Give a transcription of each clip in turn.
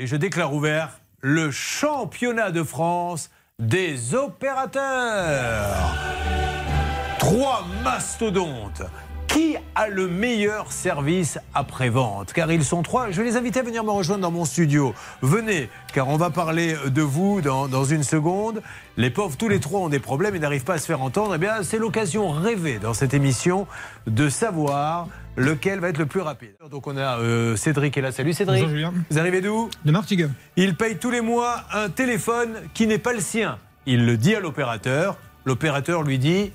et je déclare ouvert le championnat de France des opérateurs. Trois mastodontes. Qui a le meilleur service après-vente? Car ils sont trois. Je vais les inviter à venir me rejoindre dans mon studio. Venez, car on va parler de vous dans, dans une seconde. Les pauvres, tous les trois ont des problèmes et n'arrivent pas à se faire entendre. Eh bien, c'est l'occasion rêvée dans cette émission de savoir lequel va être le plus rapide. Donc on a euh, Cédric est là. Salut Cédric. Bonjour Julien. Vous arrivez d'où? De Martigues. Il paye tous les mois un téléphone qui n'est pas le sien. Il le dit à l'opérateur. L'opérateur lui dit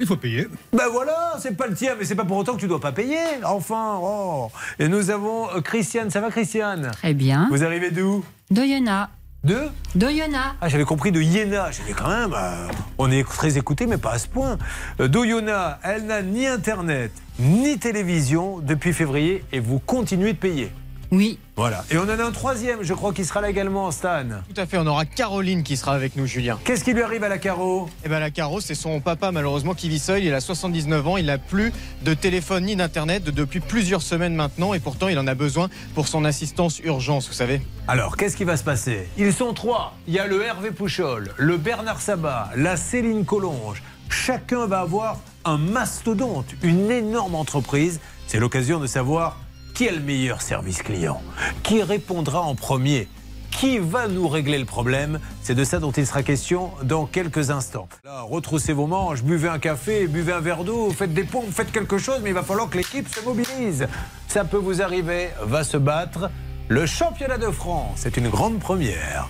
Il faut payer. Ben voilà, c'est pas le tien, mais c'est pas pour autant que tu dois pas payer. Enfin, oh. Et nous avons euh, Christiane. Ça va, Christiane? Très bien. Vous arrivez d'où Doyona. De Doyona. Ah, j'avais compris de Iéna. J'ai dit quand même, euh, on est très écouté, mais pas à ce point. Euh, Doyona, elle n'a ni Internet, ni télévision depuis février et vous continuez de payer. Oui. Voilà. Et on en a un troisième, je crois, qui sera là également, Stan. Tout à fait, on aura Caroline qui sera avec nous, Julien. Qu'est-ce qui lui arrive à la Caro? Eh ben la Caro, c'est son papa malheureusement qui vit seul. Il a 79 ans, il n'a plus de téléphone ni d'internet depuis plusieurs semaines maintenant, et pourtant il en a besoin pour son assistance urgence, vous savez. Alors, qu'est-ce qui va se passer? Ils sont trois. Il y a le Hervé Pouchol, le Bernard Sabat, la Céline Collonge. Chacun va avoir un mastodonte, une énorme entreprise. C'est l'occasion de savoir qui a le meilleur service client, qui répondra en premier? Qui va nous régler le problème? C'est de ça dont il sera question dans quelques instants. Retroussez vos manches, buvez un café, buvez un verre d'eau, faites des pompes, faites quelque chose, mais il va falloir que l'équipe se mobilise. Ça peut vous arriver, va se battre. Le championnat de France, c'est une grande première.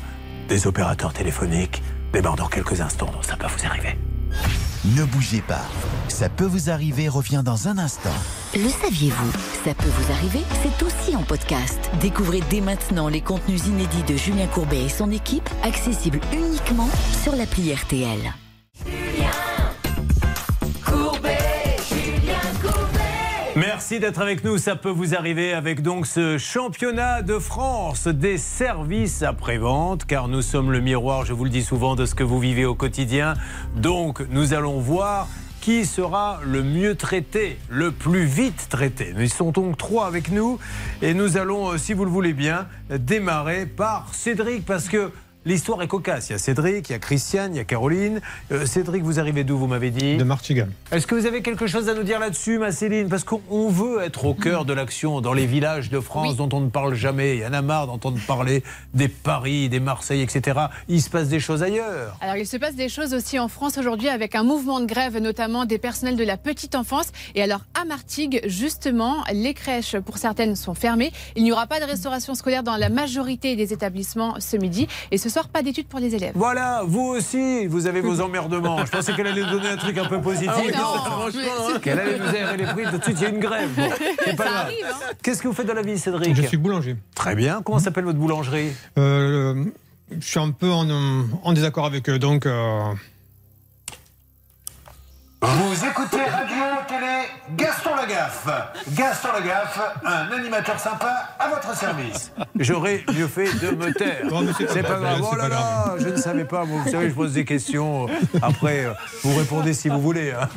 Des opérateurs téléphoniques démarrent dans quelques instants, donc ça peut vous arriver. Ne bougez pas. Ça peut vous arriver revient dans un instant. Le saviez-vous? Ça peut vous arriver, c'est aussi en podcast. Découvrez dès maintenant les contenus inédits de Julien Courbet et son équipe, accessibles uniquement sur l'appli RTL. Merci d'être avec nous. Ça peut vous arriver avec donc ce championnat de France des services après-vente, car nous sommes le miroir, je vous le dis souvent, de ce que vous vivez au quotidien. Donc, nous allons voir qui sera le mieux traité, le plus vite traité. Ils sont donc trois avec nous et nous allons, euh, si vous le voulez bien, démarrer par Cédric parce que l'histoire est cocasse. Il y a Cédric, il y a Christiane, il y a Caroline. Euh, Cédric, vous arrivez d'où, vous m'avez dit De Martigues. Est-ce que vous avez quelque chose à nous dire là-dessus, ma Céline? Parce qu'on veut être au cœur de l'action dans les villages de France dont on ne parle jamais. Il y en a marre d'entendre parler des Paris, des Marseille, etc. Il se passe des choses ailleurs. Alors, il se passe des choses aussi en France aujourd'hui avec un mouvement de grève, notamment des personnels de la petite enfance. Et alors, à Martigues, justement, les crèches, pour certaines, sont fermées. Il n'y aura pas de restauration scolaire dans la majorité des établissements ce midi. Et ce soir, pas d'études pour les élèves. Voilà, vous aussi, vous avez vos emmerdements. Je pensais qu'elle allait nous donner un truc un peu positif. Ah oui, non. Qu'elle allait nous aérer les prix. Tout de suite, il y a une grève. Bon, c'est pas Ça grave. arrive, hein. Qu'est-ce que vous faites dans la vie, Cédric Je suis boulanger. Très bien. Comment s'appelle votre boulangerie? Euh, je suis un peu en, en désaccord avec eux, donc euh, Vous écoutez Radio Télé Gaston Lagaffe. Gaston Lagaffe, un animateur sympa à votre service. J'aurais mieux fait de me taire. Non, mais c'est pas grave. Oh là là, je ne savais pas. Vous savez, je pose des questions. Après, vous répondez si vous voulez. hein.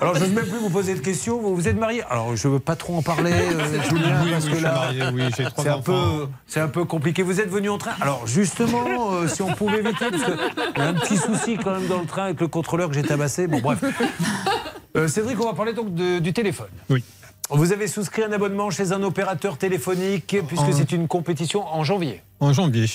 Alors, je ne veux même plus vous poser de questions. Vous vous êtes marié? Alors, je ne veux pas trop en parler, euh, Julien, oui, parce oui, que je suis là, marié, oui, j'ai trois c'est un peu, c'est un peu compliqué. Vous êtes venu en train? Alors, justement, euh, si on pouvait éviter, parce qu'il y a un petit souci quand même dans le train avec le contrôleur que j'ai tabassé. Bon, bref. Euh, Cédric, on va parler donc de- du téléphone. oui. Vous avez souscrit un abonnement chez un opérateur téléphonique puisque En- c'est une compétition en janvier. en janvier.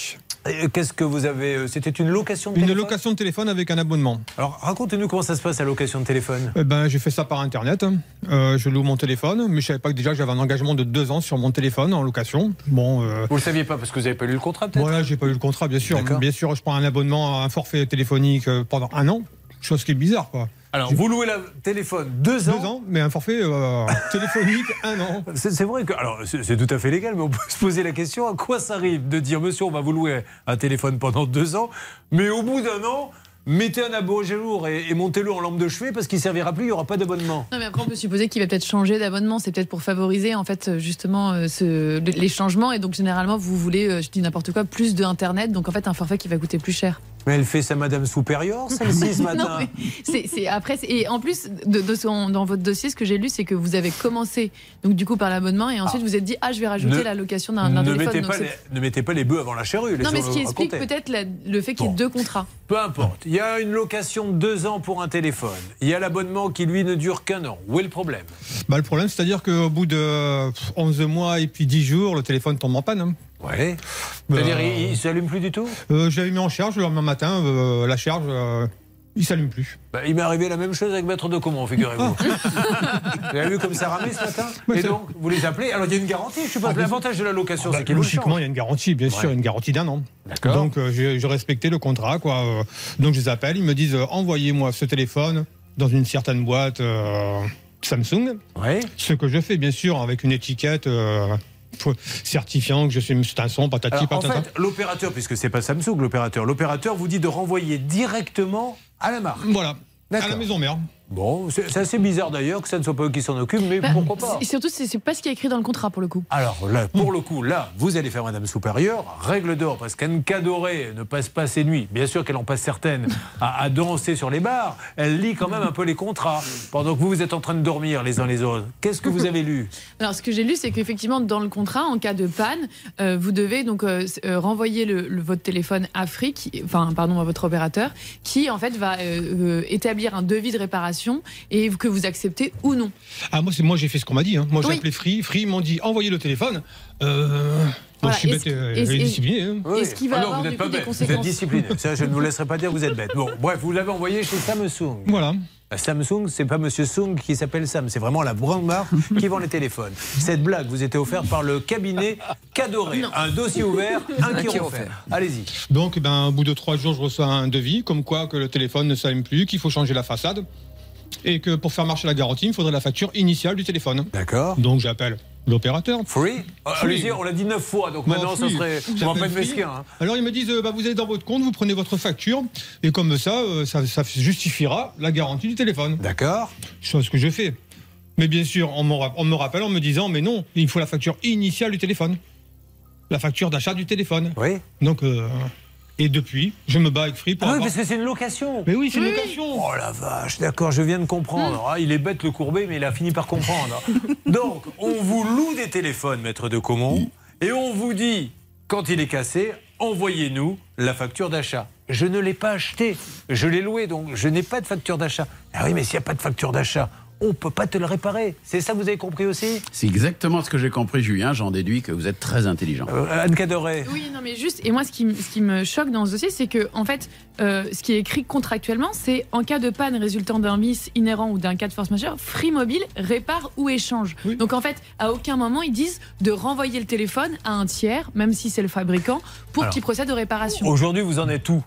Qu'est-ce que vous avez euh, C'était une location de Une téléphone location de téléphone avec un abonnement. Alors racontez-nous comment ça se passe la location de téléphone. Eh ben, j'ai fait ça par internet. Euh, je loue mon téléphone, mais je savais pas que déjà j'avais un engagement de deux ans sur mon téléphone en location. Bon, euh, Vous le saviez pas parce que vous n'avez pas lu le contrat peut-être voilà, j'ai pas eu le contrat, bien sûr. Bien sûr, je prends un abonnement, un forfait téléphonique pendant un an, chose qui est bizarre, quoi. Alors vous louez le téléphone deux ans. Deux ans, mais un forfait euh, téléphonique un an. C'est vrai que alors c'est tout à fait légal, mais on peut se poser la question à quoi ça arrive de dire monsieur on va vous louer un téléphone pendant deux ans, mais au bout d'un an mettez un abonnement jour et, et montez-le en lampe de chevet parce qu'il servira plus, il n'y aura pas d'abonnement. Non, mais après, on peut supposer qu'il va peut-être changer d'abonnement. C'est peut-être pour favoriser, en fait, justement, euh, ce- les changements. Et donc, généralement, vous voulez, euh, je dis n'importe quoi, plus d'Internet. Donc, en fait, un forfait qui va coûter plus cher. Mais elle fait sa Madame Supérieure, celle-ci, ce matin. Non, c'est, c'est- après, c'est- et en plus, de, de son- dans votre dossier, ce que j'ai lu, c'est que vous avez commencé, donc du coup, par l'abonnement, et ensuite vous êtes dit, ah, je vais rajouter Ne- la location d'un, d'un ne, téléphone. mettez Donc pas les, ne mettez pas les bœufs avant la charrue. Non, mais ce qui explique peut-être la- le fait qu'il y ait Bon. deux contrats. Peu importe. Il y a une location de deux ans pour un téléphone. Il y a l'abonnement qui, lui, ne dure qu'un an. Où est le problème? Bah, le problème, c'est-à-dire qu'au bout de pff, 11 mois et puis 10 jours, le téléphone tombe en panne. hein. Ouais. Bah, C'est-à-dire, il, il s'allume plus du tout? Euh, je l'avais mis en charge le lendemain matin, euh, la charge, euh, il s'allume plus. Bah, Il m'est arrivé la même chose avec Maître de Comont, figurez-vous. vous avez vu comme ça ramait ce matin? Ouais, Et donc, vous les appelez Alors, il y a une garantie, je sais pas. Ah, L'avantage de la location, Bah, c'est qu'il logiquement, il y a une garantie, bien sûr, Ouais. une garantie d'un an. D'accord. Donc, euh, j'ai j'ai respecté le contrat, quoi. euh, donc, je les appelle, ils me disent envoyez-moi ce téléphone dans une certaine boîte Samsung. Ouais. Ce que je fais, bien sûr, avec une étiquette certifiant que je suis c'est un son, patati, Alors, en patata. fait, l'opérateur, puisque c'est pas Samsung l'opérateur, l'opérateur vous dit de renvoyer directement à la marque. Voilà, à la maison mère. Bon, c'est assez bizarre d'ailleurs que ça ne soit pas eux qui s'en occupent, mais Bah, pourquoi pas c'est- Surtout, c'est, pas ce qui est écrit dans le contrat pour le coup. Alors là, pour le coup, là, vous allez faire Madame Supérieure, règle d'or, parce qu'Anne Cadoré ne passe pas ses nuits. Bien sûr qu'elle en passe certaines à, à danser sur les bars. Elle lit quand même un peu les contrats pendant que vous, vous êtes en train de dormir les uns les autres. Qu'est-ce que vous avez lu Alors, ce que j'ai lu, c'est qu'effectivement, dans le contrat, en cas de panne, euh, vous devez donc euh, euh, renvoyer le, le- votre téléphone à enfin, pardon, à votre opérateur, qui en fait va euh, établir un devis de réparation et que vous acceptez ou non. Ah, moi, c'est moi, j'ai fait ce qu'on m'a dit. hein. Moi, j'ai Oui. appelé Free. Free, ils m'ont dit envoyez le téléphone. Euh, je suis bête et, est- discipliné. hein. Est-ce qu'il va Ah non, avoir, vous du n'êtes coup, pas des bête. Vous êtes discipliné. Ça, je ne vous laisserai pas dire que vous êtes bête. Bon, bref, vous l'avez envoyé chez Samsung. Voilà. Samsung, c'est pas Monsieur Sung qui s'appelle Sam, c'est vraiment la grande marque qui vend les téléphones. Cette blague vous était offerte par le cabinet Cadoré. Un dossier ouvert, un qui offert. Allez-y. Donc, ben, au bout de trois jours, je reçois un devis, comme quoi que le téléphone ne s'allume plus, qu'il faut changer la façade, et que pour faire marcher la garantie, il me faudrait la facture initiale du téléphone. D'accord. Donc, j'appelle l'opérateur. Free Euh, Allez-y, on l'a dit neuf fois, donc Bon, maintenant, ça free. serait. On va pas être free. mesquin. hein. Alors, ils me disent, euh, bah, vous allez dans votre compte, vous prenez votre facture, et comme ça, euh, ça, ça justifiera la garantie du téléphone. D'accord. Chose que je fais. Mais bien sûr, on me, ra- on me rappelle en me disant, mais non, il faut la facture initiale du téléphone. La facture d'achat du téléphone. Oui. Donc, euh, et depuis, je me bats avec Free pour Ah oui, avoir- parce que c'est une location. Mais oui, c'est une location. Oh la vache, d'accord, je viens de comprendre. Ah, il est bête le courbé, mais il a fini par comprendre. Donc, on vous loue des téléphones, maître de Comont, et on vous dit, quand il est cassé, envoyez-nous la facture d'achat. Je ne l'ai pas acheté, je l'ai loué, donc je n'ai pas de facture d'achat. Ah oui, mais s'il n'y a pas de facture d'achat, on ne peut pas te le réparer. C'est ça que vous avez compris aussi C'est exactement ce que j'ai compris, Julien. J'en déduis que vous êtes très intelligent. Euh, Anne Cadoré Oui, non, mais juste, et moi, ce qui, m- ce qui me choque dans ce dossier, c'est que, en fait, euh, ce qui est écrit contractuellement, c'est en cas de panne résultant d'un vice inhérent ou d'un cas de force majeure, Free Mobile répare ou échange. Oui. Donc, en fait, à aucun moment, ils disent de renvoyer le téléphone à un tiers, même si c'est le fabricant, pour qu'il procède aux réparations. Aujourd'hui, vous en êtes où?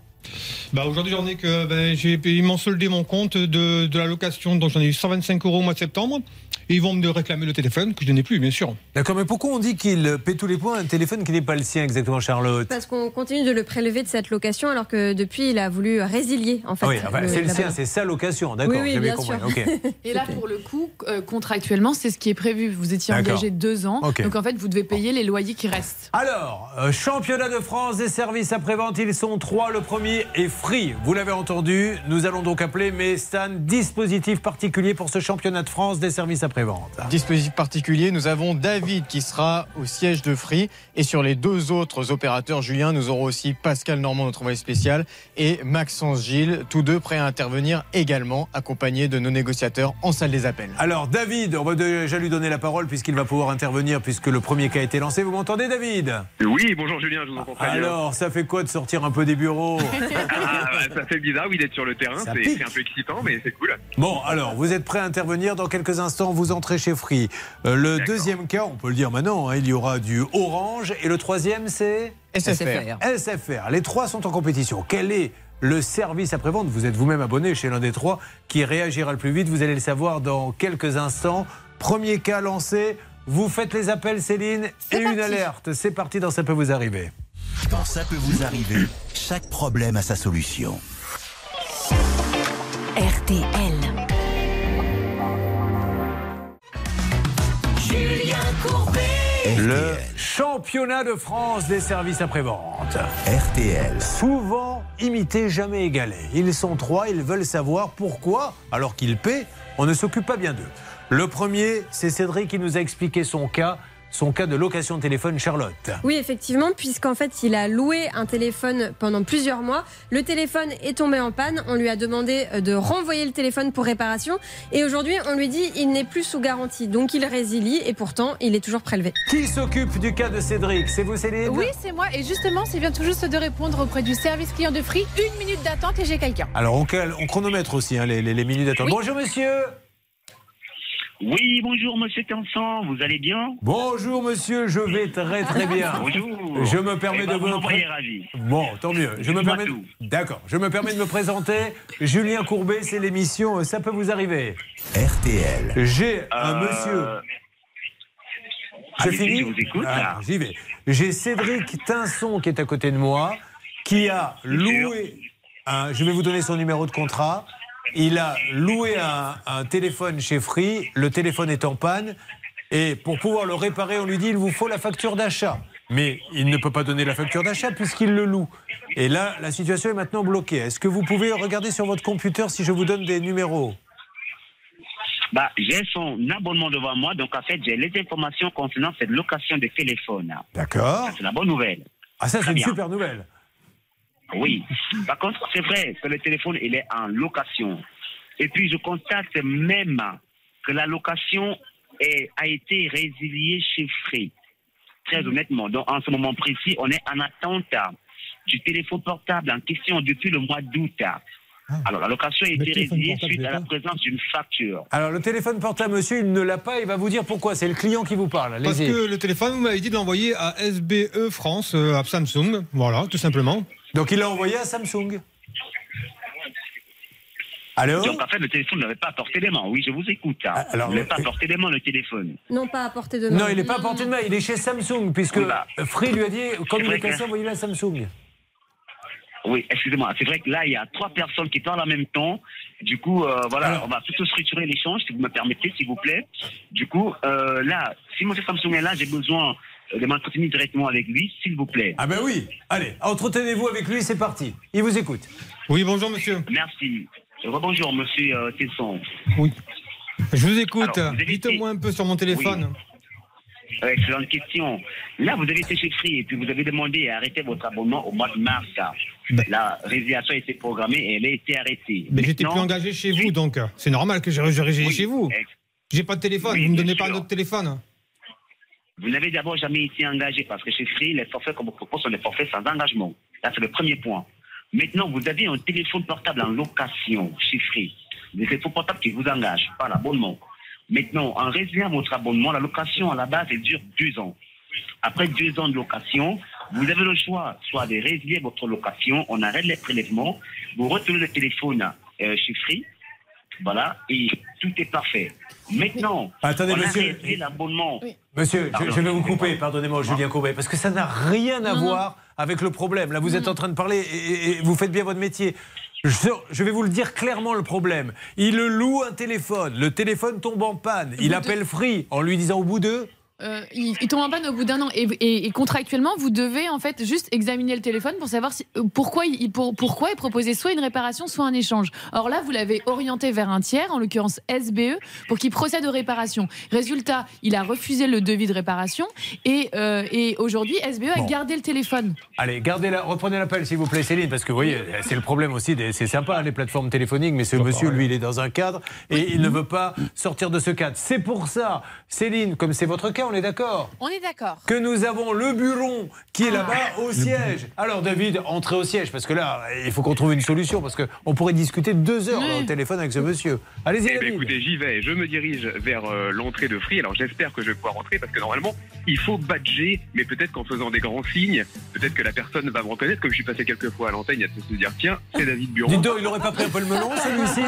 Bah aujourd'hui j'en ai que ben, j'ai ils m'ont soldé mon compte de, de la location. Donc j'en ai eu 125 euros au mois de septembre et ils vont me réclamer le téléphone que je n'ai plus bien sûr. D'accord, mais pourquoi on dit qu'il paie tous les points un téléphone qui n'est pas le sien exactement, Charlotte Parce qu'on continue de le prélever de cette location alors que depuis il a voulu résilier en fait. Ah oui, enfin, c'est le sien, c'est sa location, d'accord, Oui, oui, j'ai bien compris. Et là, pour le coup, euh, contractuellement, c'est ce qui est prévu. Vous étiez engagé deux ans. Donc, en fait, vous devez payer les loyers qui restent. Alors, euh, championnat de France des services après-vente, ils sont trois. Le premier est Free. Vous l'avez entendu, nous allons donc appeler, mais Stan, dispositif particulier pour ce championnat de France des services après-vente. Dispositif particulier, nous avons David qui sera au siège de Free. Et sur les deux autres opérateurs, Julien, nous aurons aussi Pascal Normand, notre envoyé spécial, et Maxence Gilles, tous deux prêts à intervenir également, accompagnés de nos négociateurs en salle des appels. Alors, David, on va déjà lui donner la parole puisqu'il va pouvoir intervenir puisque le premier cas a été lancé. Vous m'entendez, David? Oui, bonjour Julien, je vous entends très bien. Alors, ça fait quoi de sortir un peu des bureaux? Ah, bah, ça fait bizarre, oui, d'être sur le terrain, c'est un peu excitant, mais c'est cool. Bon, alors, vous êtes prêt à intervenir. Dans quelques instants, vous entrez chez Free. Euh, le deuxième cas, on peut le dire maintenant, hein, il y aura du Orange. Et le troisième, c'est SFR. SFR. Les trois sont en compétition. Quel est le service après-vente? Vous êtes vous-même abonné chez l'un des trois qui réagira le plus vite. Vous allez le savoir dans quelques instants. Premier cas lancé. Vous faites les appels, Céline, et une alerte. C'est parti dans Ça peut vous arriver. Dans Ça peut vous arriver, chaque problème a sa solution. RTL. Le championnat de France des services après-vente. RTL. Souvent imité, jamais égalé. Ils sont trois, ils veulent savoir pourquoi, alors qu'ils paient, on ne s'occupe pas bien d'eux. Le premier, c'est Cédric qui nous a expliqué son cas son cas de location de téléphone Charlotte. Oui, effectivement, puisqu'en fait, il a loué un téléphone pendant plusieurs mois. Le téléphone est tombé en panne. On lui a demandé euh, de renvoyer le téléphone pour réparation. Et aujourd'hui, on lui dit il n'est plus sous garantie. Donc, il résilie et pourtant, il est toujours prélevé. Qui s'occupe du cas de Cédric? C'est vous, Céline? Oui, c'est moi. Et justement, c'est vient tout juste de répondre auprès du service client de Free. Une minute d'attente et j'ai quelqu'un. Alors, on, cal- on chronomètre aussi hein, les, les- les minutes d'attente. Oui. Bonjour, monsieur. Oui, bonjour Monsieur Canson, vous allez bien Bonjour, monsieur. Je vais très, très bien. Bonjour. Je me permets Eh de ben, vous. vous ravi. Bon, tant mieux. Je me permets. D'accord. Je me permets de me présenter. Julien Courbet, c'est l'émission. euh, Ça peut vous arriver. RTL. J'ai un Euh, monsieur. Je allez-y, finis je vous écoute, Ah. J'y vais. J'ai Cédric Tinson qui est à côté de moi, qui a loué. Un, je vais vous donner son numéro de contrat. Il a loué un, un téléphone chez Free. Le téléphone est en panne. Et pour pouvoir le réparer, on lui dit il vous faut la facture d'achat. Mais il ne peut pas donner la facture d'achat puisqu'il le loue. Et là, la situation est maintenant bloquée. Est-ce que vous pouvez regarder sur votre computer si je vous donne des numéros? Bah, j'ai son abonnement devant moi, donc en fait, j'ai les informations concernant cette location de téléphone. D'accord. C'est la bonne nouvelle. Ah, ça, c'est une bien. super nouvelle. Oui. Par contre, c'est vrai que le téléphone, il est en location. Et puis, je constate même que la location est- a été résiliée chez Free. Très honnêtement. Donc, en ce moment précis, on est en attente du téléphone portable en question depuis le mois d'août. Alors, la location a été résiliée suite à la présence d'une facture. Alors, le téléphone portable, monsieur, il ne l'a pas. Il va vous dire pourquoi. C'est le client qui vous parle. Parce que le téléphone, vous m'avez dit de l'envoyer à SBE France, euh, à Samsung. Voilà, tout simplement. Donc, il l'a envoyé à Samsung. Allô Donc, en fait, le téléphone n'avait pas apporté les mains. Oui, je vous écoute. hein. alors, il n'avait pas euh, apporté les mains, le téléphone. Non, pas à portée de main. Non, il n'est pas à portée de main. Il est chez Samsung, puisque Oui, bah, Free lui a dit, comme il est cassé, envoyez-le à Samsung. Oui, excusez-moi. C'est vrai que là, il y a trois personnes qui parlent en même temps. Du coup, euh, voilà, Alors- on va plutôt structurer l'échange, si vous me permettez, s'il vous plaît. Du coup, euh, là, si M. Samsung est là, j'ai besoin de m'entretenir directement avec lui, s'il vous plaît. Ah ben oui. Allez, entretenez-vous avec lui, c'est parti. Il vous écoute. Oui, bonjour monsieur. Merci. Bonjour, monsieur euh, Tesson. Oui. Je vous écoute. Dites-moi un peu sur mon téléphone. Euh, excellente question. Là, vous avez été chez Free et puis vous avez demandé à arrêter votre abonnement au mois de mars. La résiliation a été programmée et elle a été arrêtée. Mais j'étais plus engagé chez vous, donc euh, c'est normal que je je réside Oui, chez vous. J'ai pas de téléphone, Oui, vous me bien donnez pas un autre téléphone. Vous n'avez d'abord jamais été engagé parce que chez Free, les forfaits qu'on vous propose sont des forfaits sans engagement. Là, c'est le premier point. Maintenant, vous avez un téléphone portable en location chez Free. Des téléphones portables qui vous engagent, pas l'abonnement. Maintenant, en résiliant votre abonnement, la location à la base, elle dure deux ans. Après deux ans de location, vous avez le choix soit de résilier votre location, on arrête les prélèvements, vous retenez le téléphone euh, chez Free, voilà, et tout est parfait. Maintenant, Attendez, on monsieur. a l'abonnement. Monsieur, je, vais vous couper, pardonnez-moi, Julien Courbet, parce que ça n'a rien à voir avec le problème. Là, vous êtes en train de parler et, et- et vous faites bien votre métier. Je, je vais vous le dire clairement le problème. Il loue un téléphone, le téléphone tombe en panne, il appelle Free en lui disant au bout de... Euh, il, il tombe en panne au bout d'un an. Et, et- et contractuellement, vous devez en fait juste examiner le téléphone pour savoir si, euh, pourquoi, il, pour- pourquoi il proposait soit une réparation, soit un échange. Or là, vous l'avez orienté vers un tiers, en l'occurrence SBE, pour qu'il procède aux réparations. Résultat, il a refusé le devis de réparation et, euh, et aujourd'hui, SBE a gardé le téléphone. Allez, gardez la, reprenez l'appel s'il vous plaît Céline, parce que vous voyez, c'est le problème aussi, des- c'est sympa hein, les plateformes téléphoniques, mais ce monsieur, lui, il est dans un cadre et il ne veut pas sortir de ce cadre. C'est pour ça, Céline, comme c'est votre cas, on est d'accord On est d'accord. que nous avons le bureau qui est là-bas au siège. Alors David, entrez au siège, parce que là, il faut qu'on trouve une solution, parce qu'on pourrait discuter deux heures là, au téléphone avec ce monsieur. Allez-y Eh ben, David. écoutez, j'y vais. Je me dirige vers euh, l'entrée de Free. Alors j'espère que je vais pouvoir rentrer parce que normalement, il faut badger, mais peut-être qu'en faisant des grands signes, peut-être que la personne va me reconnaître. Comme je suis passé quelques fois à l'antenne, il y a de se dire tiens, c'est David Buron. Dites donc, il n'aurait pas pris un peu le melon, celui-ci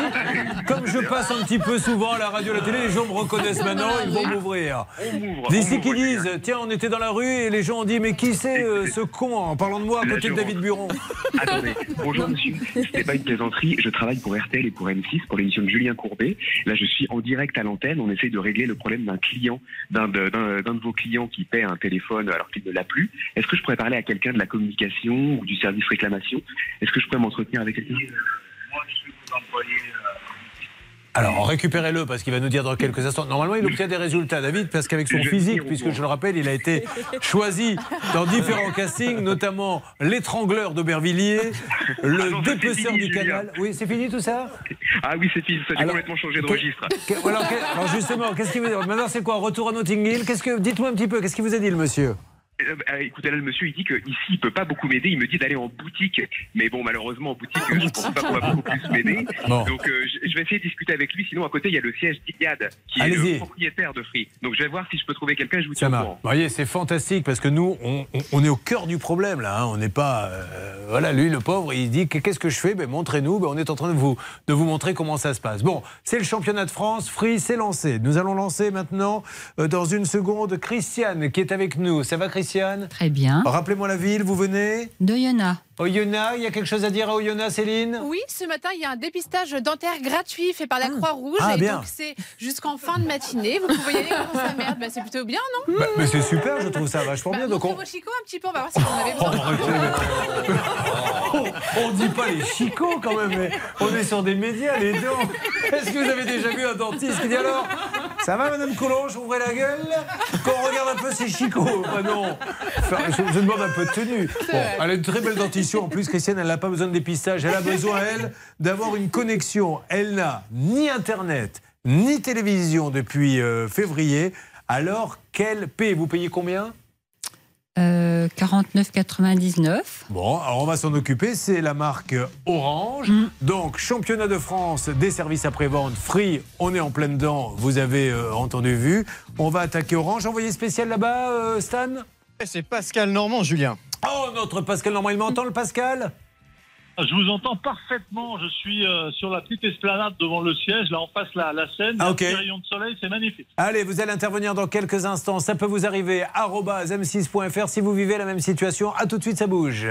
Comme je passe un petit peu souvent à la radio et à la télé, les gens me reconnaissent maintenant, ils vont m'ouvrir. On m'ouvre. D'ici qui disent, tiens, on était dans la rue et les gens ont dit, mais qui c'est euh, ce con en parlant de moi à côté je de David Buron Attendez, bonjour monsieur. C'était pas une plaisanterie. Je travaille pour RTL et pour M6 pour l'émission de Julien Courbet. Là, je suis en direct à l'antenne. On essaye de régler le problème d'un client, d'un de, de vos clients qui paie un téléphone alors qu'il ne l'a plus. Est-ce que je pourrais parler à quelqu'un de la communication ou du service réclamation? Est-ce que je pourrais m'entretenir avec quelqu'un? Alors récupérez-le parce qu'il va nous dire dans quelques instants. Normalement, il obtient des résultats, David, parce qu'avec son physique, puisque je le rappelle, il a été choisi dans différents castings, notamment l'étrangleur d'Aubervilliers, le Ah non, dépeceur fini, du canal. Oui, c'est fini tout ça Ah oui, c'est fini. Ça a complètement changé de registre. Alors, justement, qu'est-ce qui vous maintenant c'est quoi? Retour à Notting Hill Qu'est-ce que dites-moi un petit peu Qu'est-ce qu'il vous a dit le monsieur? Écoutez, là, le monsieur, il dit qu'ici, il peut pas beaucoup m'aider. Il me dit d'aller en boutique. Mais bon, malheureusement, en boutique, euh, je pense pas qu'on va beaucoup plus m'aider. Donc, euh, je vais essayer de discuter avec lui. Sinon, à côté, il y a le siège d'Iliade, qui est le propriétaire de Free. Donc, je vais voir si je peux trouver quelqu'un. Je vous tiens au courant. Vous voyez, c'est fantastique parce que nous, on, on- on est au cœur du problème là. hein. On n'est pas. euh, voilà, lui, le pauvre, il dit que- qu'est-ce que je fais? Ben, Montrez-nous. Ben, on est en train de vous, de vous montrer comment ça se passe. Bon, c'est le championnat de France. Free, c'est lancé. Nous allons lancer maintenant, euh, dans une seconde, Christiane qui est avec nous. Ça va, Christiane? Très bien. Rappelez-moi la ville, vous venez D'Oyonnax. Oyonnax, il y a quelque chose à dire à Oyonnax, Céline? Oui, ce matin, il y a un dépistage dentaire gratuit fait par la Croix-Rouge. Ah, et bien. donc, c'est jusqu'en fin de matinée. Vous pouvez y aller ça merde. Bah, c'est plutôt bien, non? Bah, Mais c'est super, je trouve ça vachement bah, bien. Donc on, vos chicots un petit peu, on va voir si vous en avez Oh, besoin. arrêtez, mais- on dit pas les chicots quand même, mais on est sur des médias, les dents. Est-ce que vous avez déjà vu un dentiste qui dit alors Ça va, Madame Collonge, ouvrez la gueule Quand on regarde un peu ses chicots. Bah non. Enfin, je, je demande un peu de tenue. Bon, elle a une très belle dentition. En plus, Christiane, elle n'a pas besoin de dépistage. Elle a besoin, elle, d'avoir une connexion. Elle n'a ni Internet, ni télévision depuis euh, février. Alors, qu'elle paie Vous payez combien? Euh, 49,99. Bon, alors on va s'en occuper. C'est la marque Orange. Donc, championnat de France des services après-vente free. On est en plein dedans. Vous avez euh, entendu, vu. On va attaquer Orange. Envoyé spécial là-bas, euh, Stan? C'est Pascal Normand, Julien. Oh, notre Pascal Normand, il m'entend le Pascal? Je vous entends parfaitement. Je suis euh, sur la petite esplanade devant le siège, là en face la, la scène. Ah, Il y a ok. un petit rayon de soleil, c'est magnifique. Allez, vous allez intervenir dans quelques instants. Ça peut vous arriver. arobase m6.fr si vous vivez la même situation. À tout de suite, ça bouge.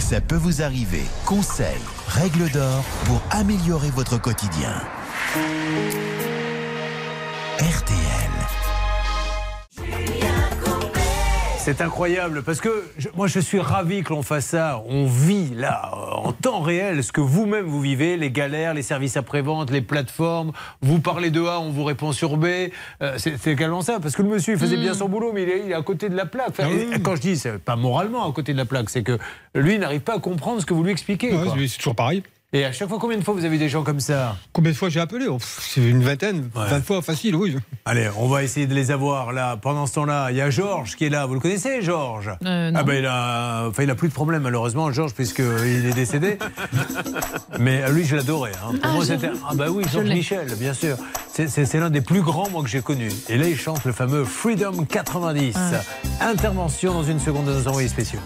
Ça peut vous arriver. Conseils, règles d'or pour améliorer votre quotidien. RTL. C'est incroyable parce que je- moi je suis ravi que l'on fasse ça. On vit là en temps réel ce que vous-même vous vivez, les galères, les services après-vente, les plateformes. Vous parlez de A, on vous répond sur B. Euh, c'est également ça parce que le monsieur il faisait bien son boulot mais il est, il est à côté de la plaque. Enfin, et Quand je dis c'est pas moralement à côté de la plaque, c'est que lui n'arrive pas à comprendre ce que vous lui expliquez. Ouais, c'est toujours pareil. Et à chaque fois, combien de fois vous avez des gens comme ça Combien de fois j'ai appelé Oh, C'est une vingtaine, 20 fois facile, oui. Allez, on va essayer de les avoir là. Pendant ce temps-là, il y a Georges qui est là. Vous le connaissez, Georges Euh. Ah ben il a, enfin il a plus de problème malheureusement, Georges, puisqu'il est décédé. Mais lui, je l'adorais. hein. Pour Ah, moi, c'était ah bah oui, Georges. Michel, bien sûr. C'est- l'un des plus grands moi que j'ai connu. Et là, il chante le fameux Freedom 90. Ah. Intervention dans une seconde de nos envoyés spéciaux.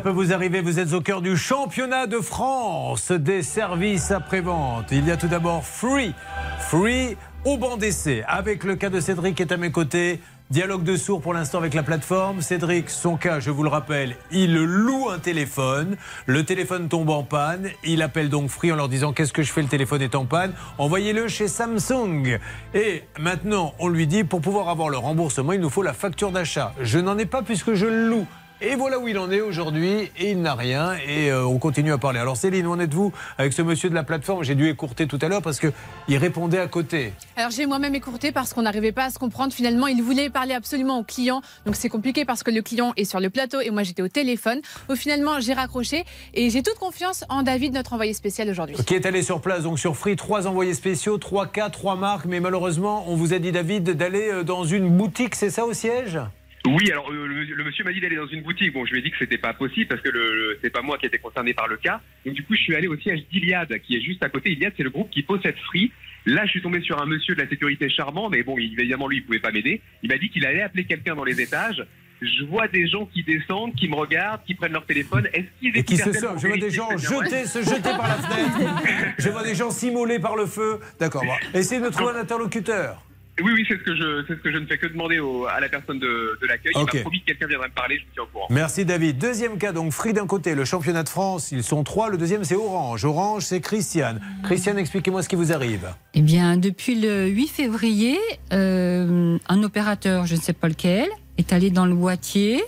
Peut vous arriver, vous êtes au cœur du championnat de France des services après-vente. Il y a tout d'abord Free. Free au banc d'essai. Avec le cas de Cédric qui est à mes côtés. Dialogue de sourds pour l'instant avec la plateforme. Cédric, son cas, je vous le rappelle, il loue un téléphone. Le téléphone tombe en panne. Il appelle donc Free en leur disant Qu'est-ce que je fais Le téléphone est en panne? Envoyez-le chez Samsung. Et maintenant, on lui dit Pour pouvoir avoir le remboursement, il nous faut la facture d'achat. Je n'en ai pas puisque je le loue. Et voilà où il en est aujourd'hui, et il n'a rien, et euh, on continue à parler. Alors Céline, où en êtes-vous avec ce monsieur de la plateforme? J'ai dû écourter tout à l'heure parce qu'il répondait à côté. Alors j'ai moi-même écourté parce qu'on n'arrivait pas à se comprendre. Finalement, il voulait parler absolument au client. Donc c'est compliqué parce que le client est sur le plateau et moi j'étais au téléphone. Au finalement, j'ai raccroché et j'ai toute confiance en David, notre envoyé spécial aujourd'hui. Qui est allé sur place, donc sur Free, trois envoyés spéciaux, trois cas, trois marques, mais malheureusement, on vous a dit, David, d'aller euh, dans une boutique, c'est ça au siège? Oui, alors euh, le, le monsieur m'a dit d'aller dans une boutique. Bon, je lui ai dit que c'était pas possible parce que le, le- c'est pas moi qui étais concerné par le cas. Donc du coup, je suis allé au siège d'Iliade, qui est juste à côté. Iliade, c'est le groupe qui possède Free. Là, je suis tombé sur un monsieur de la sécurité charmant, mais bon, évidemment, lui, il pouvait pas m'aider. Il m'a dit qu'il allait appeler quelqu'un dans les étages je vois des gens qui descendent, qui me regardent, qui prennent leur téléphone. Est-ce qu'ils Et qui se sortent. Je vois des gens vrai se jeter par la fenêtre. Je vois des gens s'immoler par le feu. D'accord. Bon. Essayez de trouver un interlocuteur. Oui, oui, c'est ce que je, c'est ce que je ne fais que demander au- à la personne de, de l'accueil. Il m'a promis que quelqu'un viendrait me parler. Je vous tiens au courant. Merci David. Deuxième cas, donc Free d'un côté, le championnat de France, ils sont trois. Le deuxième, c'est Orange. Orange, c'est Christiane. Christiane, expliquez-moi ce qui vous arrive. Eh bien, depuis le 8 février, euh, un opérateur, je ne sais pas lequel, est allé dans le boîtier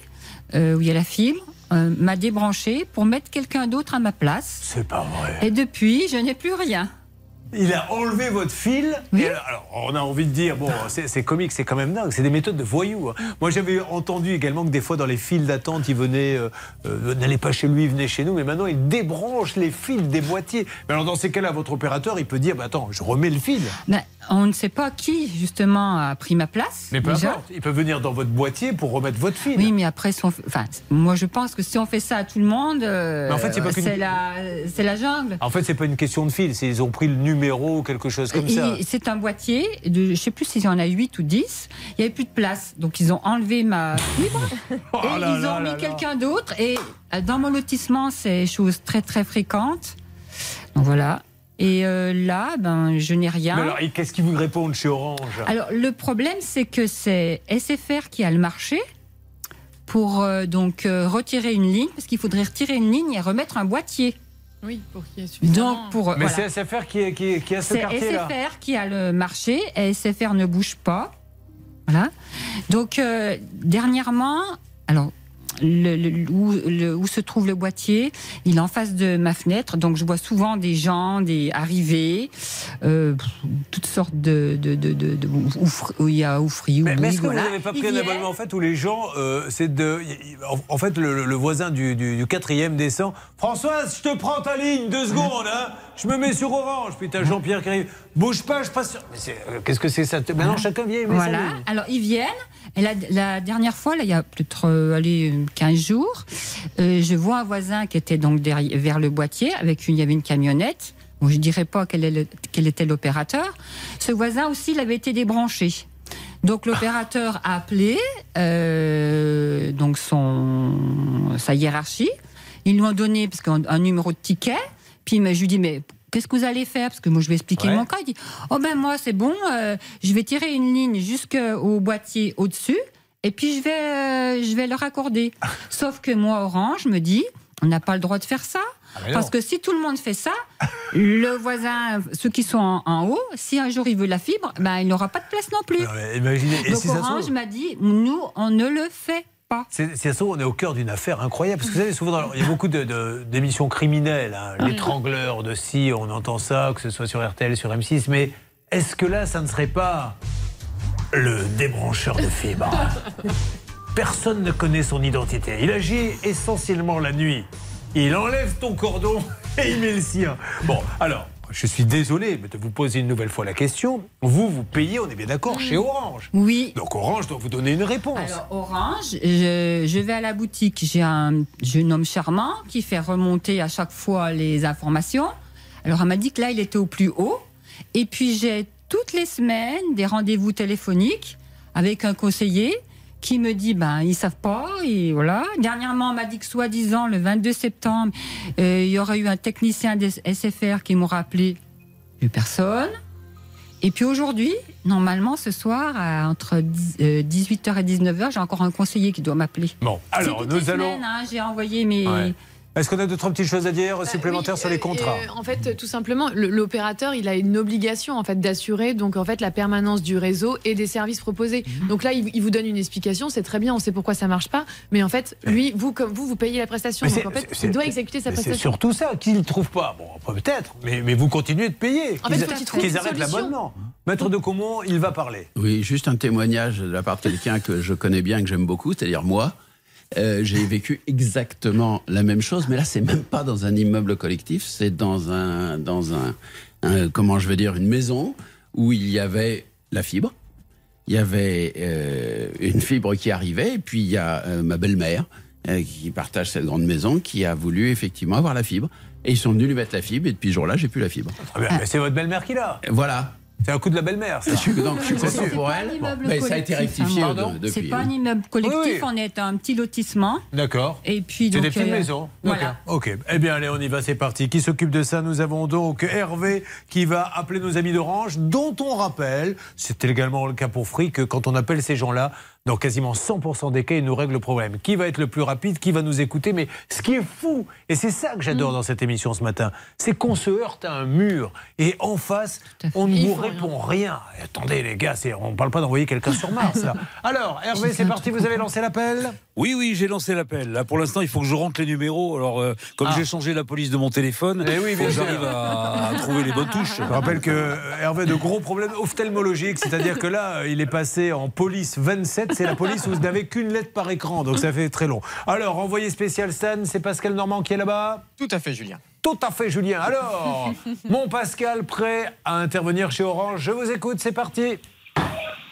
euh, où il y a la fibre, euh, m'a débranché pour mettre quelqu'un d'autre à ma place. C'est pas vrai. Et depuis, je n'ai plus rien. Il a enlevé votre fil. Et alors, on a envie de dire, bon, c'est c'est comique, c'est quand même dingue. C'est des méthodes de voyous. hein. Moi, j'avais entendu également que des fois, dans les files d'attente, il venait, euh, euh, n'allez pas chez lui, il venait chez nous. Mais maintenant, il débranche les fils des boîtiers. Mais alors, dans ces cas-là, votre opérateur, il peut dire, bah, attends, je remets le fil. Ben, on ne sait pas qui, justement, a pris ma place. Mais peu déjà. importe. Il peut venir dans votre boîtier pour remettre votre fil. Oui, mais après, enfin, moi je pense que si on fait ça à tout le monde, euh, en fait, c'est qu'une- c'est la, jungle. En fait, c'est pas une question de fil. C'est ils ont pris le numéro ou quelque chose comme Et ça. C'est un boîtier, de, je sais plus s'il y en a 8 ou 10. Il n'y avait plus de place. Donc ils ont enlevé ma fibre Oh et là ils là ont mis là là. quelqu'un d'autre. Et euh, dans mon lotissement, c'est chose très très fréquente. Donc voilà. Et euh, là, ben, je n'ai rien. Mais alors, et qu'est-ce qu'ils vous répondent chez Orange? Alors le problème, c'est que c'est SFR qui a le marché pour euh, donc euh, retirer une ligne, parce qu'il faudrait retirer une ligne et remettre un boîtier. Oui, pour qu'il y ait suffisamment. Donc pour Mais voilà. c'est SFR qui, qui, qui a ce C'est quartier-là. SFR qui a le marché et SFR ne bouge pas. Voilà. Donc, euh, dernièrement, alors, le, le- où, le- où se trouve le boîtier, il est en face de ma fenêtre. Donc, je vois souvent des gens des arrivés, euh, toutes sortes de. de, de, de, de- où il y a oufri, Mais, mais est-ce que voilà. vous n'avez pas pris un abonnement? En fait où les gens, euh, c'est de, en, fait le, voisin du, du, du quatrième descend. Françoise, je te prends ta ligne deux secondes, hein. Je me mets sur Orange. Puis t'as Jean-Pierre qui arrive. Bouge pas, je passe. sur- Mais euh, qu'est-ce que c'est ça Maintenant chacun vient. et met sa Voilà. ligne. Alors, ils viennent. Et la, la dernière fois, là, il y a peut-être euh, allez, euh, 15 jours, euh, je vois un voisin qui était donc derrière, vers le boîtier. Avec une, il y avait une camionnette. Bon, je ne dirais pas quel, est le- quel était l'opérateur. Ce voisin aussi, il avait été débranché. Donc l'opérateur a appelé euh, donc son, sa hiérarchie. Ils lui ont donné parce qu'un un numéro de ticket. Puis mais je lui dis mais qu'est-ce que vous allez faire? Parce que moi je vais expliquer Ouais. mon cas. Il dit oh ben moi c'est bon, euh, je vais tirer une ligne jusqu'au boîtier au-dessus et puis je vais euh, je vais le raccorder. Sauf que moi Orange me dit on n'a pas le droit de faire ça. Ah. Parce que si tout le monde fait ça, le voisin, ceux qui sont en, en haut, si un jour il veut la fibre, ben il n'aura pas de place non plus. Non. Et Donc si Orange m'a dit, nous, on ne le fait pas. C'est ça, on est au cœur d'une affaire incroyable. Parce que vous savez, souvent, dans- il y a beaucoup de- de- d'émissions criminelles. hein. L'étrangleur de si, on entend ça, que ce soit sur RTL, sur M6. Mais est-ce que là, ça ne serait pas le débrancheur de fibres Personne ne connaît son identité. Il agit essentiellement la nuit. Il enlève ton cordon et il met le sien. Bon, alors, je suis désolé de vous poser une nouvelle fois la question. Vous, vous payez, on est bien d'accord, chez Orange. Oui. Donc Orange doit vous donner une réponse. Alors Orange, je, je vais à la boutique, j'ai un jeune homme charmant qui fait remonter à chaque fois les informations. Alors elle m'a dit que là, il était au plus haut. Et puis j'ai toutes les semaines des rendez-vous téléphoniques avec un conseiller qui me dit ben ils savent pas et voilà. Dernièrement, on m'a dit que soi-disant le 22 septembre, euh, il y aurait eu un technicien des SFR qui m'aura appelé. Plus personne. Et puis aujourd'hui, normalement ce soir, à- entre 10, euh, 18h et 19h, j'ai encore un conseiller qui doit m'appeler. Bon, alors nous allons. hein, j'ai envoyé mes. Ouais. Est-ce qu'on a d'autres petites choses à dire supplémentaires sur les contrats? Euh, en fait, tout simplement, le- l'opérateur, il a une obligation en fait d'assurer donc en fait la permanence du réseau et des services proposés. Mhm. Donc là, il, il vous donne une explication, c'est très bien, on sait pourquoi ça marche pas, mais en fait, lui, vous comme vous, vous payez la prestation. Mais Donc en fait, il doit exécuter sa Mais C'est prestation. surtout ça qu'ils ne trouvent pas. Bon, peut-être, mais, mais vous continuez de payer. En fait, Qu'ils faut qu'ils trouvent qu'ils une arrêtent l'abonnement. Maître de Comont, il va parler. Oui, juste un témoignage de la part de quelqu'un que je connais bien, que j'aime beaucoup, c'est-à-dire moi. Euh, j'ai vécu exactement la même chose, mais là, c'est même pas dans un immeuble collectif, c'est dans un, dans un, un- comment je vais dire, une maison où il y avait la fibre, il y avait euh, une fibre qui arrivait, et puis il y a euh, ma belle-mère qui partage cette grande maison, qui a voulu effectivement avoir la fibre, et ils sont venus lui mettre la fibre, et depuis ce jour-là, j'ai plus la fibre. Mais c'est votre belle-mère qui l'a. Voilà. C'est un coup de la belle-mère, ça. Je suis, donc, je suis C'est content pour elle. Mais ça a été rectifié hein. de- Pardon depuis. C'est pas hein. un immeuble collectif, Oui, oui. on est un petit lotissement. D'accord. Et puis C'est des petites euh, maisons. Voilà. Ok. Ok. Eh bien, allez, on y va, c'est parti. Qui s'occupe de ça? Nous avons donc Hervé qui va appeler nos amis d'Orange, dont on rappelle, c'était également le cas pour Free, que quand on appelle ces gens-là, dans quasiment 100% des cas, ils nous règlent le problème. Qui va être le plus rapide Qui va nous écouter Mais ce qui est fou, et c'est ça que j'adore dans cette émission ce matin, c'est qu'on se heurte à un mur et en face, on ne vous répond rien. Et attendez, les gars, on ne parle pas d'envoyer quelqu'un sur Mars. Là. Alors, Hervé, c'est parti, vous avez lancé l'appel? Oui, oui, j'ai lancé l'appel. Là, pour l'instant, il faut que je rentre les numéros. Alors, euh, comme Ah. j'ai changé la police de mon téléphone, Eh oui, j'arrive à, à trouver les bonnes touches. Je rappelle que euh, Hervé a de gros problèmes ophtalmologiques, c'est-à-dire que là, euh, il est passé en police 27, c'est la police où vous n'avez qu'une lettre par écran, donc ça fait très long. Alors, envoyé spécial Stan, c'est Pascal Normand qui est là-bas? Tout à fait, Julien. Tout à fait, Julien. Alors, mon Pascal, prêt à intervenir chez Orange, je vous écoute, c'est parti.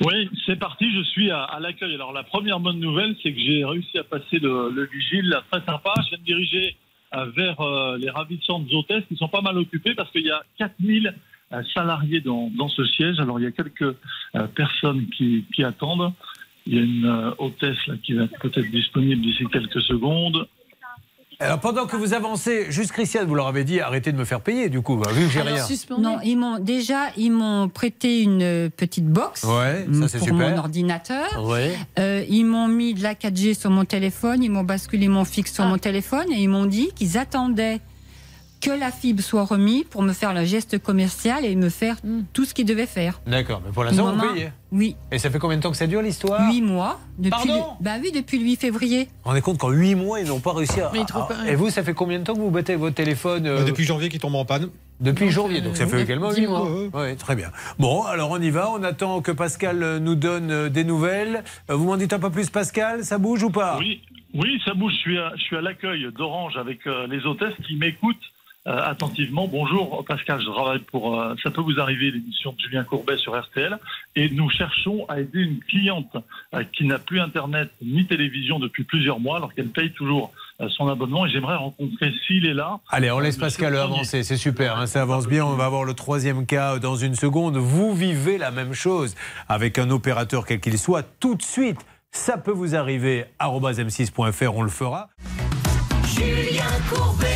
Oui, c'est parti, je suis à, l'accueil. Alors la première bonne nouvelle, c'est que j'ai réussi à passer le, le vigile, très sympa. Je viens de diriger euh, vers euh, les ravissantes hôtesses qui sont pas mal occupées parce qu'il y a 4000 euh, salariés dans, ce siège. Alors il y a quelques personnes qui, attendent. Il y a une hôtesse qui va être peut-être disponible d'ici quelques secondes. Alors, pendant que vous avancez, juste Christiane, vous leur avez dit arrêtez de me faire payer, du coup, bah, vu que j'ai rien. Non, ils m'ont déjà ils m'ont prêté une euh, petite box Ouais, ça, c'est pour super. mon ordinateur. Ouais. Euh, ils m'ont mis de la 4G sur mon téléphone, ils m'ont basculé mon fixe sur mon téléphone et ils m'ont dit qu'ils attendaient que la fibre soit remise pour me faire le geste commercial et me faire tout ce qu'ils devaient faire. D'accord, mais pour l'instant, vous payez. Oui. Et ça fait combien de temps que ça dure l'histoire Huit mois. Depuis Pardon le- Bah oui, depuis le 8 février. Vous vous rendez compte qu'en 8 mois, ils n'ont pas réussi à. Mais ils trouvent à- pas. Et vous, ça fait combien de temps que vous battez votre téléphone euh, Bah, depuis janvier qui tombe en panne. Depuis janvier, donc ça fait oui, également dix 8 mois. mois, Oui, très bien. Bon, alors on y va. On attend que Pascal euh, nous donne euh, des nouvelles. Euh, Vous m'en dites un peu plus, Pascal Ça bouge ou pas? Oui, oui, ça bouge. Je suis à, je suis à l'accueil d'Orange avec euh, les hôtesses qui m'écoutent euh, attentivement. Bonjour Pascal, je travaille pour euh, Ça peut vous arriver, l'émission de Julien Courbet sur RTL. Et nous cherchons à aider une cliente euh, qui n'a plus Internet ni télévision depuis plusieurs mois, alors qu'elle paye toujours euh, son abonnement. Et j'aimerais rencontrer, s'il est là. Allez, on laisse Pascal avancer, c'est super, hein, ça avance bien. On va avoir le troisième cas dans une seconde. Vous vivez la même chose avec un opérateur quel qu'il soit tout de suite. Ça peut vous arriver. m6.fr, on le fera. Julien Courbet.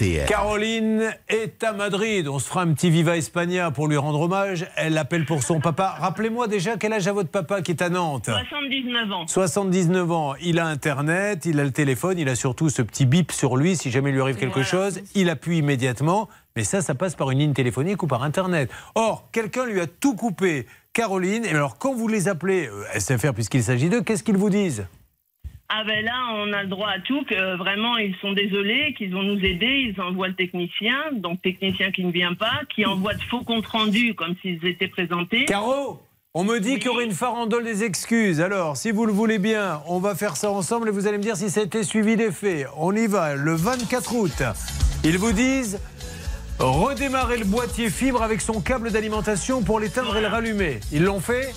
RTL. Caroline est à Madrid. On se fera un petit Viva Espagna pour lui rendre hommage. Elle appelle pour son papa. Rappelez-moi déjà quel âge a votre papa qui est à Nantes 79 ans. 79 ans, il a Internet, il a le téléphone, il a surtout ce petit bip sur lui si jamais il lui arrive quelque chose, il appuie immédiatement, mais ça, ça passe par une ligne téléphonique ou par Internet. Or, quelqu'un lui a tout coupé. Caroline, et alors quand vous les appelez, euh, SFR puisqu'il s'agit d'eux, qu'est-ce qu'ils vous disent? Ah ben là, on a le droit à tout, que vraiment, ils sont désolés, qu'ils vont nous aider, ils envoient le technicien, donc technicien qui ne vient pas, qui envoie de faux comptes rendus comme s'ils étaient présentés. Caro on me dit qu'il y aurait une farandole des excuses. Alors, si vous le voulez bien, on va faire ça ensemble et vous allez me dire si ça a été suivi des faits. On y va, le 24 août. Ils vous disent redémarrer le boîtier fibre avec son câble d'alimentation pour l'éteindre et le rallumer. Ils l'ont fait?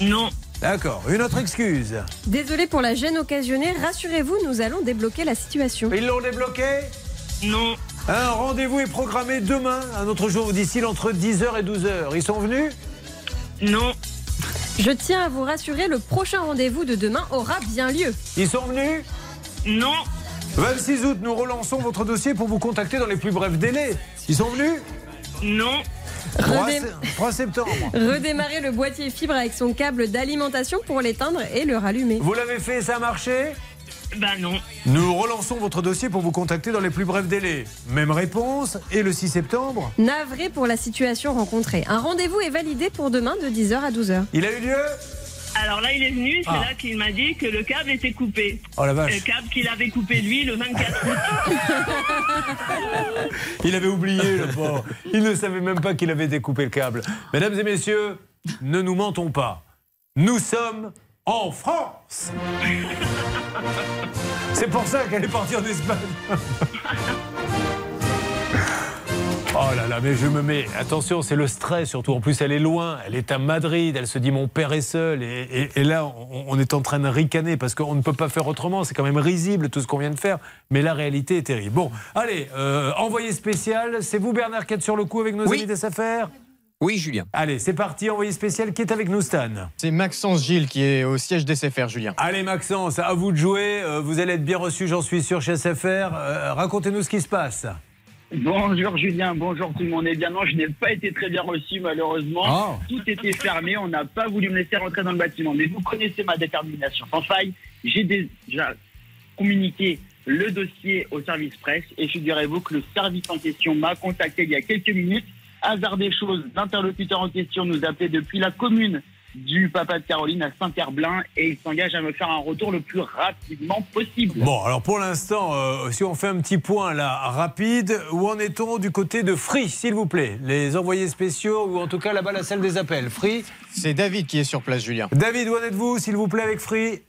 Non. D'accord. Une autre excuse. Désolé pour la gêne occasionnée, rassurez-vous, nous allons débloquer la situation. Ils l'ont débloqué? Non. Un rendez-vous est programmé demain, un autre jour d'ici, entre 10h et 12h. Ils sont venus? Non. Je tiens à vous rassurer, le prochain rendez-vous de demain aura bien lieu. Ils sont venus? Non. 26 août, nous relançons votre dossier pour vous contacter dans les plus brefs délais. Ils sont venus? Non. 3, Redé- 3 septembre. Redémarrer le boîtier fibre avec son câble d'alimentation pour l'éteindre et le rallumer. Vous l'avez fait, ça a marché? Ben non. Nous relançons votre dossier pour vous contacter dans les plus brefs délais. Même réponse. Et le 6 septembre Navré pour la situation rencontrée. Un rendez-vous est validé pour demain de 10h à 12h. Il a eu lieu? Alors là, il est venu, c'est Ah. là qu'il m'a dit que le câble était coupé. Oh la vache. Le câble qu'il avait coupé lui le 24 août. Il avait oublié, le pauvre. Il ne savait même pas qu'il avait découpé le câble. Mesdames et messieurs, ne nous mentons pas. Nous sommes en France. C'est pour ça qu'elle est partie en Espagne. Oh là là, mais je me mets. Attention, c'est le stress surtout. En plus, elle est loin. Elle est à Madrid. Elle se dit mon père est seul. Et, et- et là, on, on est en train de ricaner parce qu'on ne peut pas faire autrement. C'est quand même risible tout ce qu'on vient de faire. Mais la réalité est terrible. Bon, allez, euh, envoyé spécial. C'est vous, Bernard, qui êtes sur le coup avec nos Oui. amis des affaires Oui, Julien. Allez, c'est parti, envoyé spécial qui est avec nous, Stan C'est Maxence Gilles qui est au siège d'SFR, Julien. Allez, Maxence, à vous de jouer. Euh, Vous allez être bien reçu, j'en suis sûr, chez SFR. Euh, Racontez-nous ce qui se passe. Bonjour Julien, bonjour tout le monde. Eh bien non, je n'ai pas été très bien reçu malheureusement. Ah. Tout était fermé, on n'a pas voulu me laisser rentrer dans le bâtiment. Mais vous connaissez ma détermination sans faille. J'ai déjà communiqué le dossier au service presse et figurez-vous que le service en question m'a contacté il y a quelques minutes. Hasard des choses, l'interlocuteur en question nous appelait depuis la commune du papa de Caroline à Saint-Herblain et il s'engage à me faire un retour le plus rapidement possible. Bon, alors pour l'instant, euh, si on fait un petit point là, rapide, où en est-on du côté de Free, s'il vous plaît? Les envoyés spéciaux, ou en tout cas là-bas la salle des appels. Free? C'est David qui est sur place, Julien. David, où en êtes-vous, s'il vous plaît, avec Free?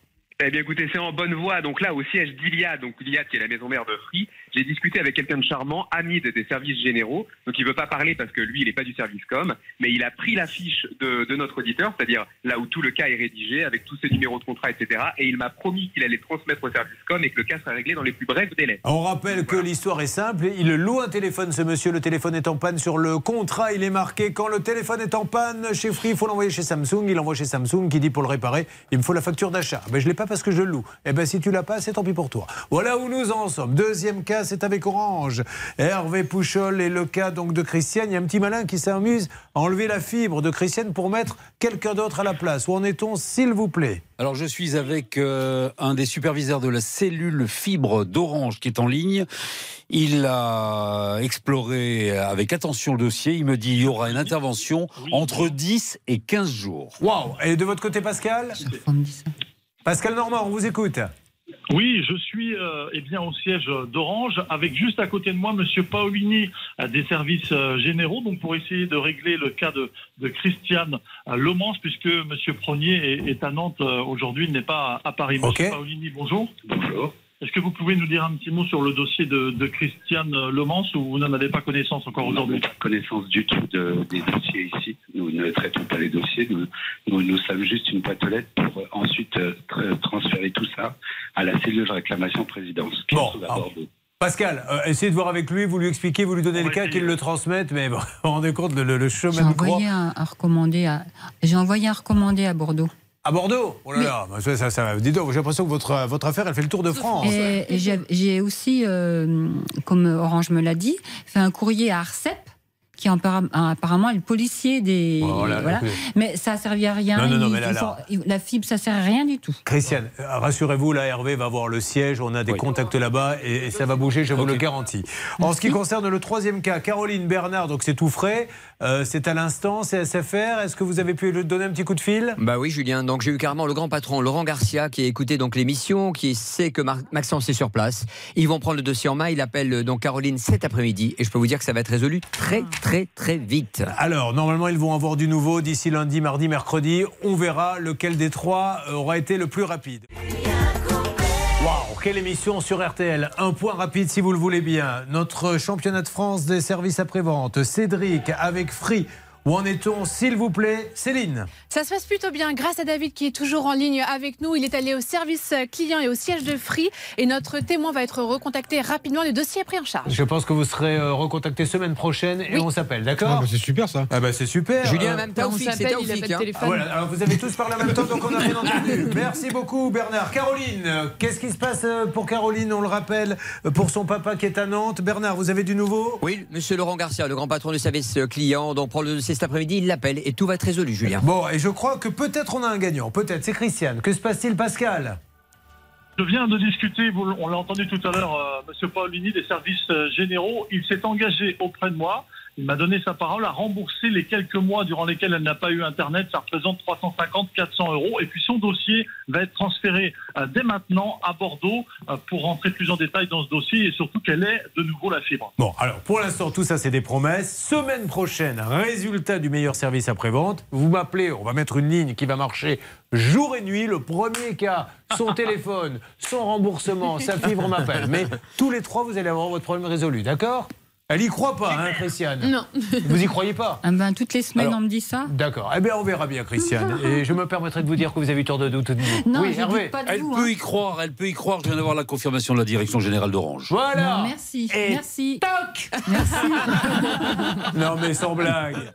Eh bien, écoutez, c'est en bonne voie. Donc là, au siège d'Iliade, donc Iliade qui est la maison mère de Free, j'ai discuté avec quelqu'un de charmant, Hamid des services généraux. Donc il veut pas parler parce que lui, il n'est pas du service com, mais il a pris la fiche de, de notre auditeur, c'est-à-dire là où tout le cas est rédigé, avec tous ses numéros de contrat, etc. Et il m'a promis qu'il allait transmettre au service com et que le cas sera réglé dans les plus brefs délais. On rappelle que l'histoire est simple. Il loue un téléphone, ce monsieur. Le téléphone est en panne. Sur le contrat, il est marqué quand le téléphone est en panne chez Free, il faut l'envoyer chez Samsung. Il envoie chez Samsung qui dit pour le réparer, il me faut la facture d'achat. Ben, je l'ai pas parce que je le loue. Eh ben, si tu l'as pas, c'est tant pis pour toi. Voilà où nous en sommes. Deuxième cas, c'est avec Orange. Hervé Pouchol et le cas donc de Christiane. Il y a un petit malin qui s'amuse à enlever la fibre de Christiane pour mettre quelqu'un d'autre à la place. Où en est-on, s'il vous plaît? Alors je suis avec euh, un des superviseurs de la cellule fibre d'Orange qui est en ligne. Il a exploré avec attention le dossier. Il me dit il y aura une intervention entre 10 et 15 jours. Waouh Et de votre côté, Pascal? Pascal Normand, on vous écoute. Oui, je suis euh, eh bien au siège d'Orange avec juste à côté de moi Monsieur Paolini euh, des services euh, généraux, donc pour essayer de régler le cas de, de Christiane euh, Lomans, puisque Monsieur Pronier est, est à Nantes euh, aujourd'hui, il n'est pas à, à Paris. Monsieur Paolini, bonjour. Bonjour. Est-ce que vous pouvez nous dire un petit mot sur le dossier de, de Christiane Lomans ou vous n'en avez pas connaissance encore On n'a aujourd'hui pas connaissance du tout de- des dossiers ici. Nous ne traitons pas les dossiers. Nous, nous, nous sommes juste une lettres pour euh, ensuite euh, tra- transférer tout ça à la cellule de réclamation présidence. qui Bon, se trouve à alors, Bordeaux. Pascal, euh, essayez de voir avec lui, vous lui expliquez, vous lui donnez le cas, qu'il le transmette, mais bon, vous vous rendez compte, le, le- chemin de croix. envoyé un, un recommandé à, j'ai envoyé un recommandé à Bordeaux. À Bordeaux Oh là là, bah, ça, ça, ça- dis donc, j'ai l'impression que votre, votre affaire, elle fait le tour de France. Et, et j'ai aussi, euh, comme Orange me l'a dit, fait un courrier à Arcep, qui est apparemment est le policier des. Oh là là, voilà. Mais ça a servi à rien. Non, non, mais là, là. La fibre, ça sert à rien du tout. Christiane, euh, rassurez-vous, là, Hervé va voir le siège, on a des contacts là-bas et, et ça va bouger, je vous le garantis. En ce qui concerne le troisième cas, Caroline Bernard, donc c'est tout frais, euh, c'est à l'instant, c'est SFR, est-ce que vous avez pu lui donner un petit coup de fil? Bah oui, Julien. Donc j'ai eu carrément le grand patron Laurent Garcia qui a écouté donc l'émission, qui sait que Mar- Maxence est sur place. Ils vont prendre le dossier en main. Il appelle euh, donc Caroline cet après-midi et je peux vous dire que ça va être résolu très très très vite. Alors, normalement, ils vont avoir du nouveau d'ici lundi, mardi, mercredi. On verra lequel des trois euh, aura été le plus rapide. Quelle émission sur RTL. Un point rapide si vous le voulez bien. Notre championnat de France des services après-vente, Cédric avec Free. Où en est-on, s'il vous plaît, Céline? Ça se passe plutôt bien grâce à David qui est toujours en ligne avec nous. Il est allé au service client et au siège de Free et notre témoin va être recontacté rapidement. Le dossier est pris en charge. Je pense que vous serez euh, recontacté semaine prochaine et on s'appelle, d'accord? Ah bah, c'est super ça. Ah bah c'est super. Julien, Euh, même Taoufik, c'est Taoufik. hein. Ah, voilà, alors vous avez tous parlé en même temps, donc on n'a rien entendu. Merci beaucoup, Bernard. Caroline, euh, qu'est-ce qui se passe euh, pour Caroline? On le rappelle, euh, pour son papa qui est à Nantes. Bernard, vous avez du nouveau? Oui, monsieur Laurent Garcia, le grand patron du service client, donc prend le dossier cet après-midi, il l'appelle et tout va être résolu, Julien. Bon, et je crois que peut-être on a un gagnant. Peut-être, c'est Christiane. Que se passe-t-il, Pascal? Je viens de discuter, vous- on l'a entendu tout à l'heure, euh, Monsieur Paolini des services euh, généraux. Il s'est engagé auprès de moi. Il m'a donné sa parole à rembourser les quelques mois durant lesquels elle n'a pas eu Internet. Ça représente 350-400 euros. Et puis son dossier va être transféré euh, dès maintenant à Bordeaux euh, pour rentrer plus en détail dans ce dossier et surtout qu'elle ait de nouveau la fibre. Bon, alors pour l'instant, tout ça, c'est des promesses. Semaine prochaine, résultat du meilleur service après-vente. Vous m'appelez, on va mettre une ligne qui va marcher jour et nuit. Le premier cas, son téléphone, son remboursement, sa fibre m'appelle. Mais tous les trois, vous allez avoir votre problème résolu, d'accord? Elle y croit pas, hein, Christiane Non. Vous y croyez pas Ah ben, toutes les semaines, Alors, on me dit ça. D'accord. Eh bien, on verra bien, Christiane. Et je me permettrai de vous dire que vous avez eu tort de doute. de nous. Non, oui, je Hervé. doute pas de Elle vous. peut hein. y croire, elle peut y croire. Je viens d'avoir la confirmation de la direction générale d'Orange. Voilà. Non, merci. Et Merci. Toc Merci. Non, mais sans blague.